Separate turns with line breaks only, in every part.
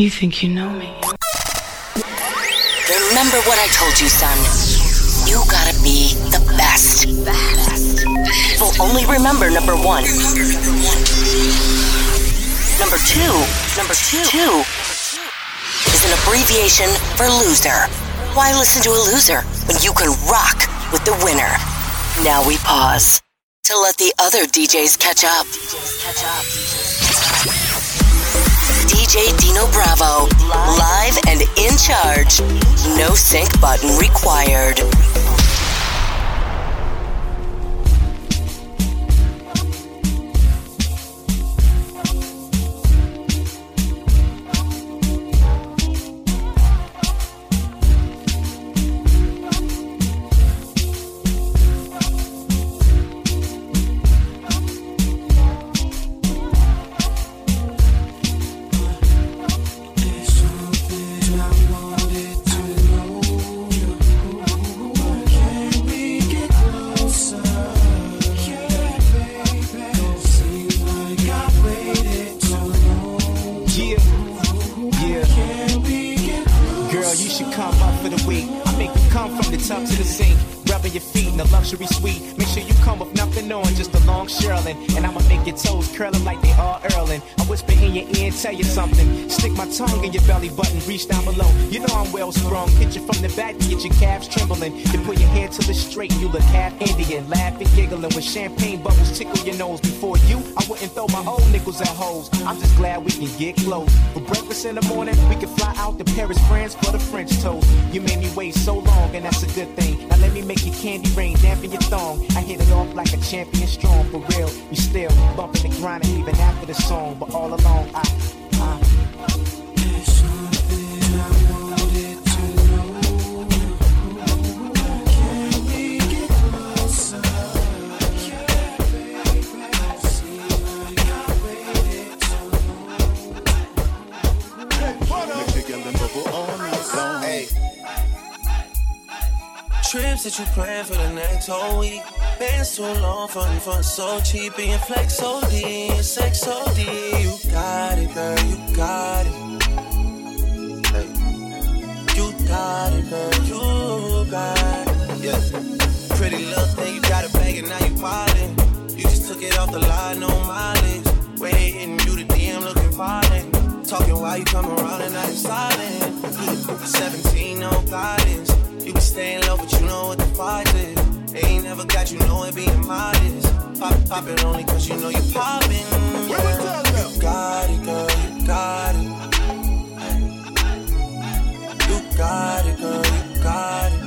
You think you know me?
Remember what I told you, son. You gotta be the best. Best. People only remember number one. Number two. Number two. Two is an abbreviation for loser. Why listen to a loser when you can rock with the winner? Now we pause to let the other DJs catch up. Catch up. DJ Dino Bravo, live and in charge. No sync button required.
Yeah. Girl, you should come up for the week. I make you come from the tub to the sink. Your feet in a luxury suite. Make sure you come with nothing on, just a long shearling. And I'ma make your toes curling like they are earling. I whisper in your ear and tell you something. Stick my tongue in your belly button, reach down below. You know I'm well sprung. Hit you from the back to get your calves trembling. Then put your hair to the straight, you look half Indian. Laughing, giggling with champagne bubbles tickle your nose. Before you, I wouldn't throw my old nickels at hoes. I'm just glad we can get close. For breakfast in the morning, we can fly out to Paris, France for the French toast. You made me wait so long, and that's a good thing. Let me make your candy rain, dampen your thong. I hit it off like a champion strong, for real. You still bumping and grinding even after the song, but all along I
That you plan for the next whole week. Been so long, fun, fun, so cheap, being flex so D, sex so D. You got it, girl, you got it. Hey. You got it, girl, you got it. Yeah. Pretty little thing, you got a bag and now you wildin'. You just took it off the line, no mileage. Waiting, you the DM looking violent. Talking while you come around and now you silent. 17, no guidance. Be staying low, but you know what the fight is. Ain't never got you know it being modest. Pop, pop it only cause you know you poppin'. Yeah. You got it, girl, you got it. You got it, girl, you got it.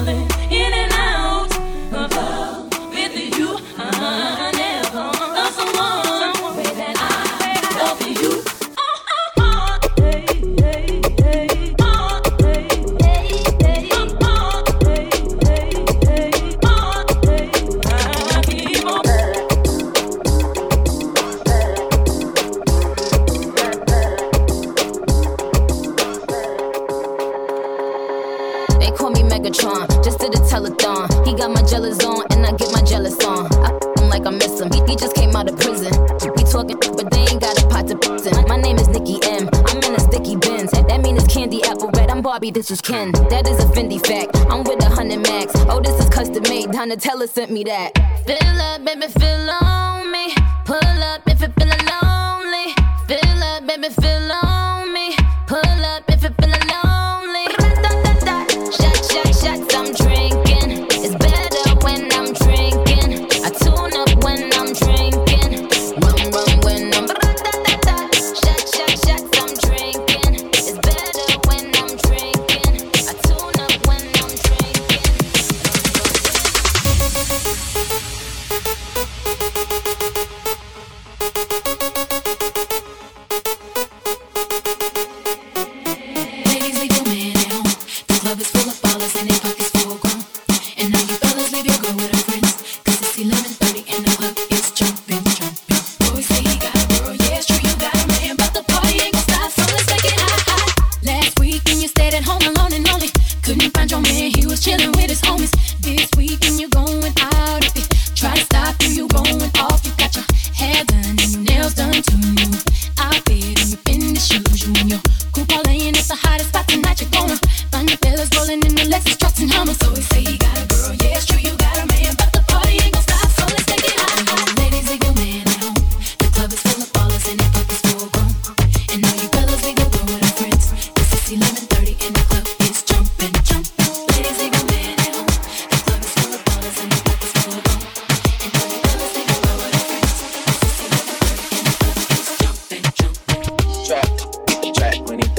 falling
this was Ken. That is a Fendi fact. I'm with a hundred max. Oh, this is custom made. Donatella sent me that. Fill up, baby, fill on me. Pull up if it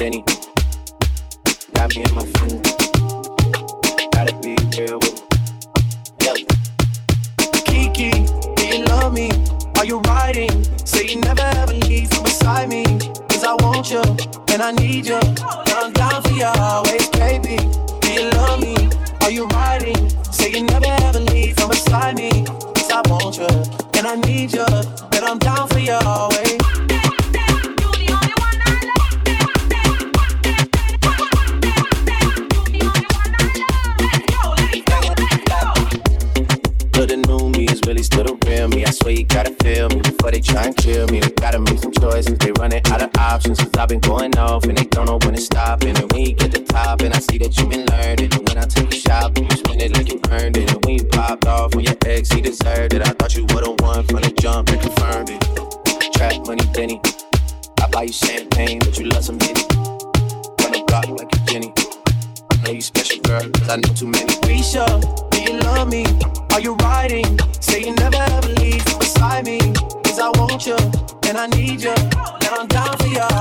Danny. Got
me in my friend. Gotta be real with me. Yeah. Kiki, do you love me? Are you riding? Say you never ever leave from beside me. Cause I want you and I need you. swear you gotta feel me before they try and kill me. We gotta make some choices. They running out of options. Cause I've been going off and they don't know when to stop. And when you get the top, and I see that you've been learning. And when I take a shot, you spend it like you earned it. And when you popped off on your ex, he deserved it. I thought you would've won from the jump and confirmed it. Trap money, Benny. I buy you champagne, but you love some benny. Run a block like a Jenny. I know you special, girl, cause I know too many. We sure me? Are you riding? Say you never ever leave beside me. Cause I want you and I need you and I'm down for you.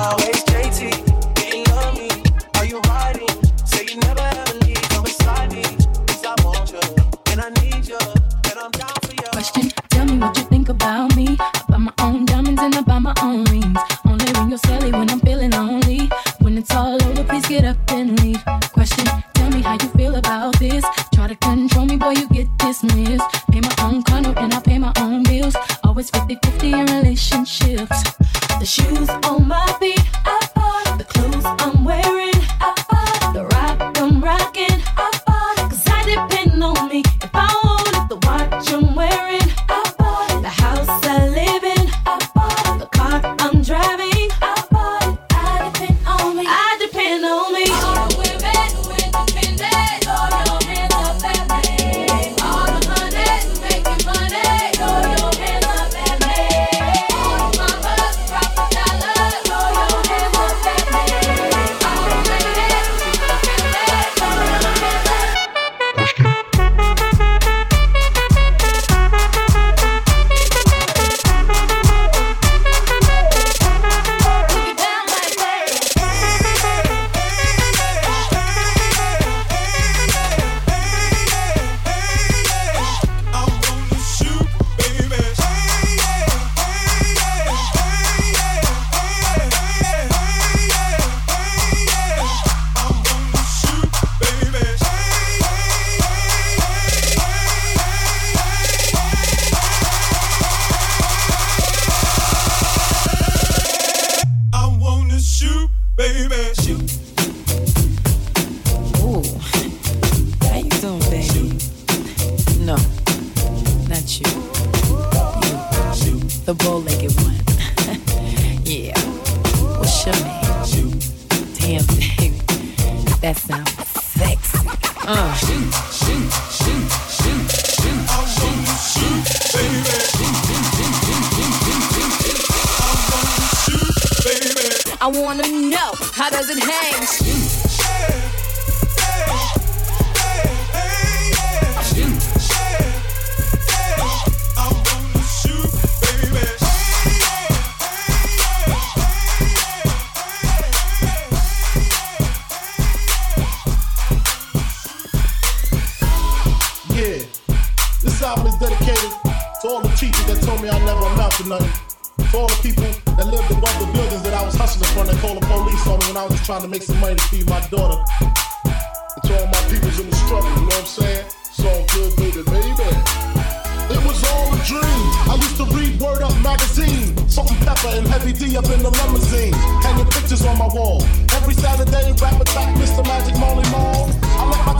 The
bow-legged one. yeah. What's your name? Damn, baby. That sounds sexy. Uh. Shoot, shoot, shoot, shoot, shoot, shoot, baby. I wanna know how does it hang?
To nothing. To all the people that lived above the buildings that I was hustling from, they called the police on me when I was just trying to make some money to feed my daughter. And to all my peoples in the struggle, you know what I'm saying? It's all good, baby, baby. It was all a dream. I used to read Word Up magazine. Salt-N-Pepa and Heavy D up in the limousine. Hanging pictures on my wall. Every Saturday, rap attack, Mr. Magic Marley Marl. I let my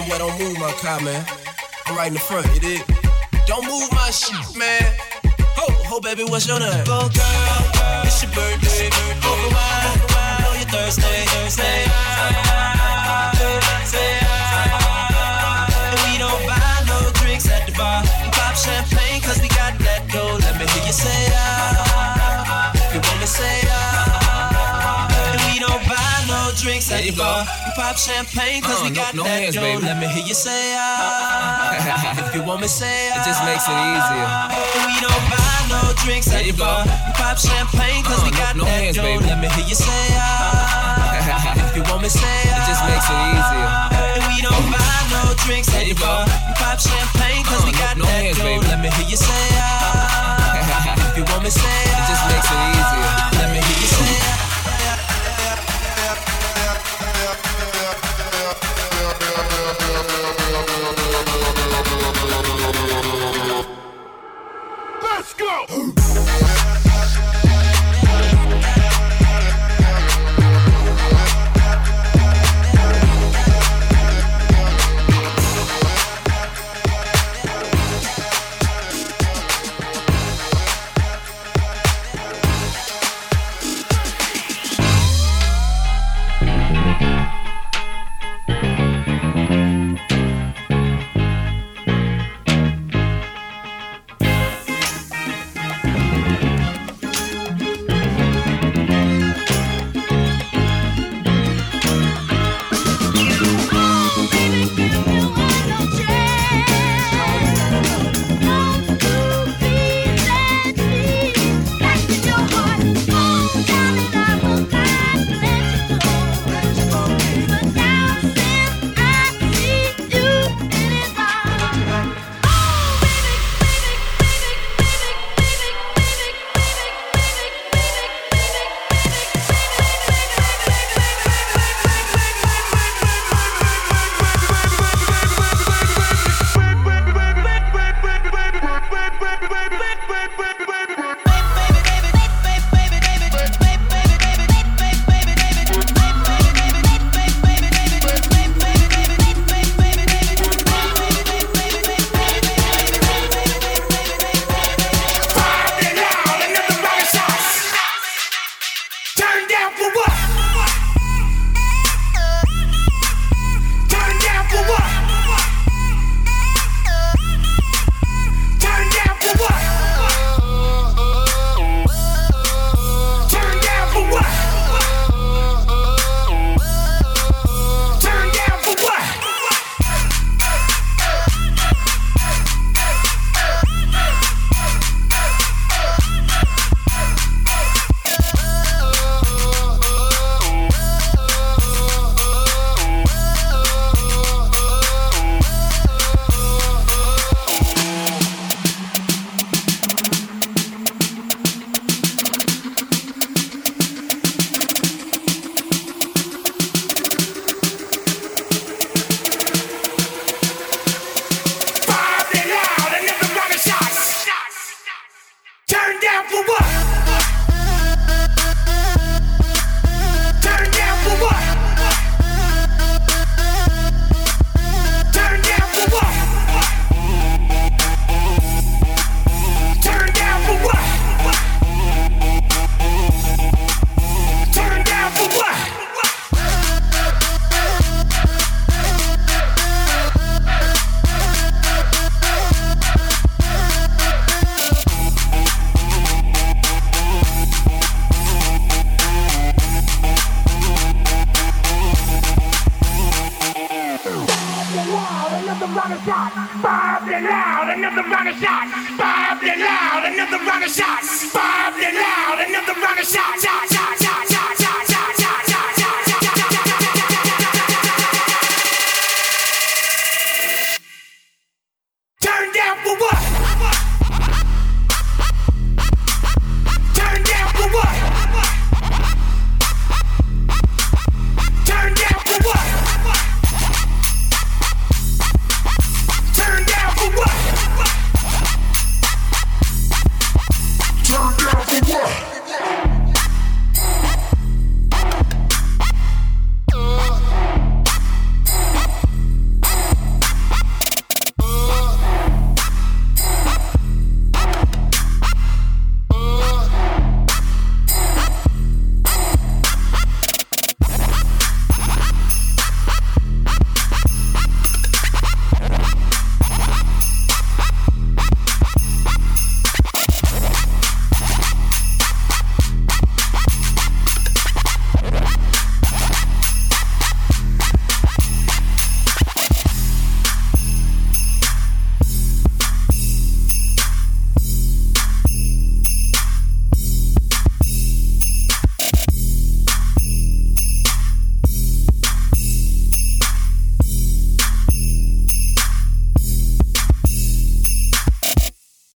homeboy, don't move my car, man. I'm right in the front, you dig? Don't move my shit, man. Ho, ho, baby, what's your name? Go, girl, it's your birthday. Over wine, I know you're Thursday, Thursday. And no drinks at the bar You pop champagne cause uh, we got no, no that hands. Baby. Let me hear you say ah. if you want me say ah.
It just makes it easier.
We don't buy no drinks at the bar. We pop champagne cause uh, we got no, no that hands. Baby. Let me hear you say ah. if you want me say ah.
It just makes it easier.
we don't buy no drinks at the bar. We pop champagne cause uh, we got no, that hands. Baby. Let me hear you say ah. if you want me say ah.
It just makes it easier.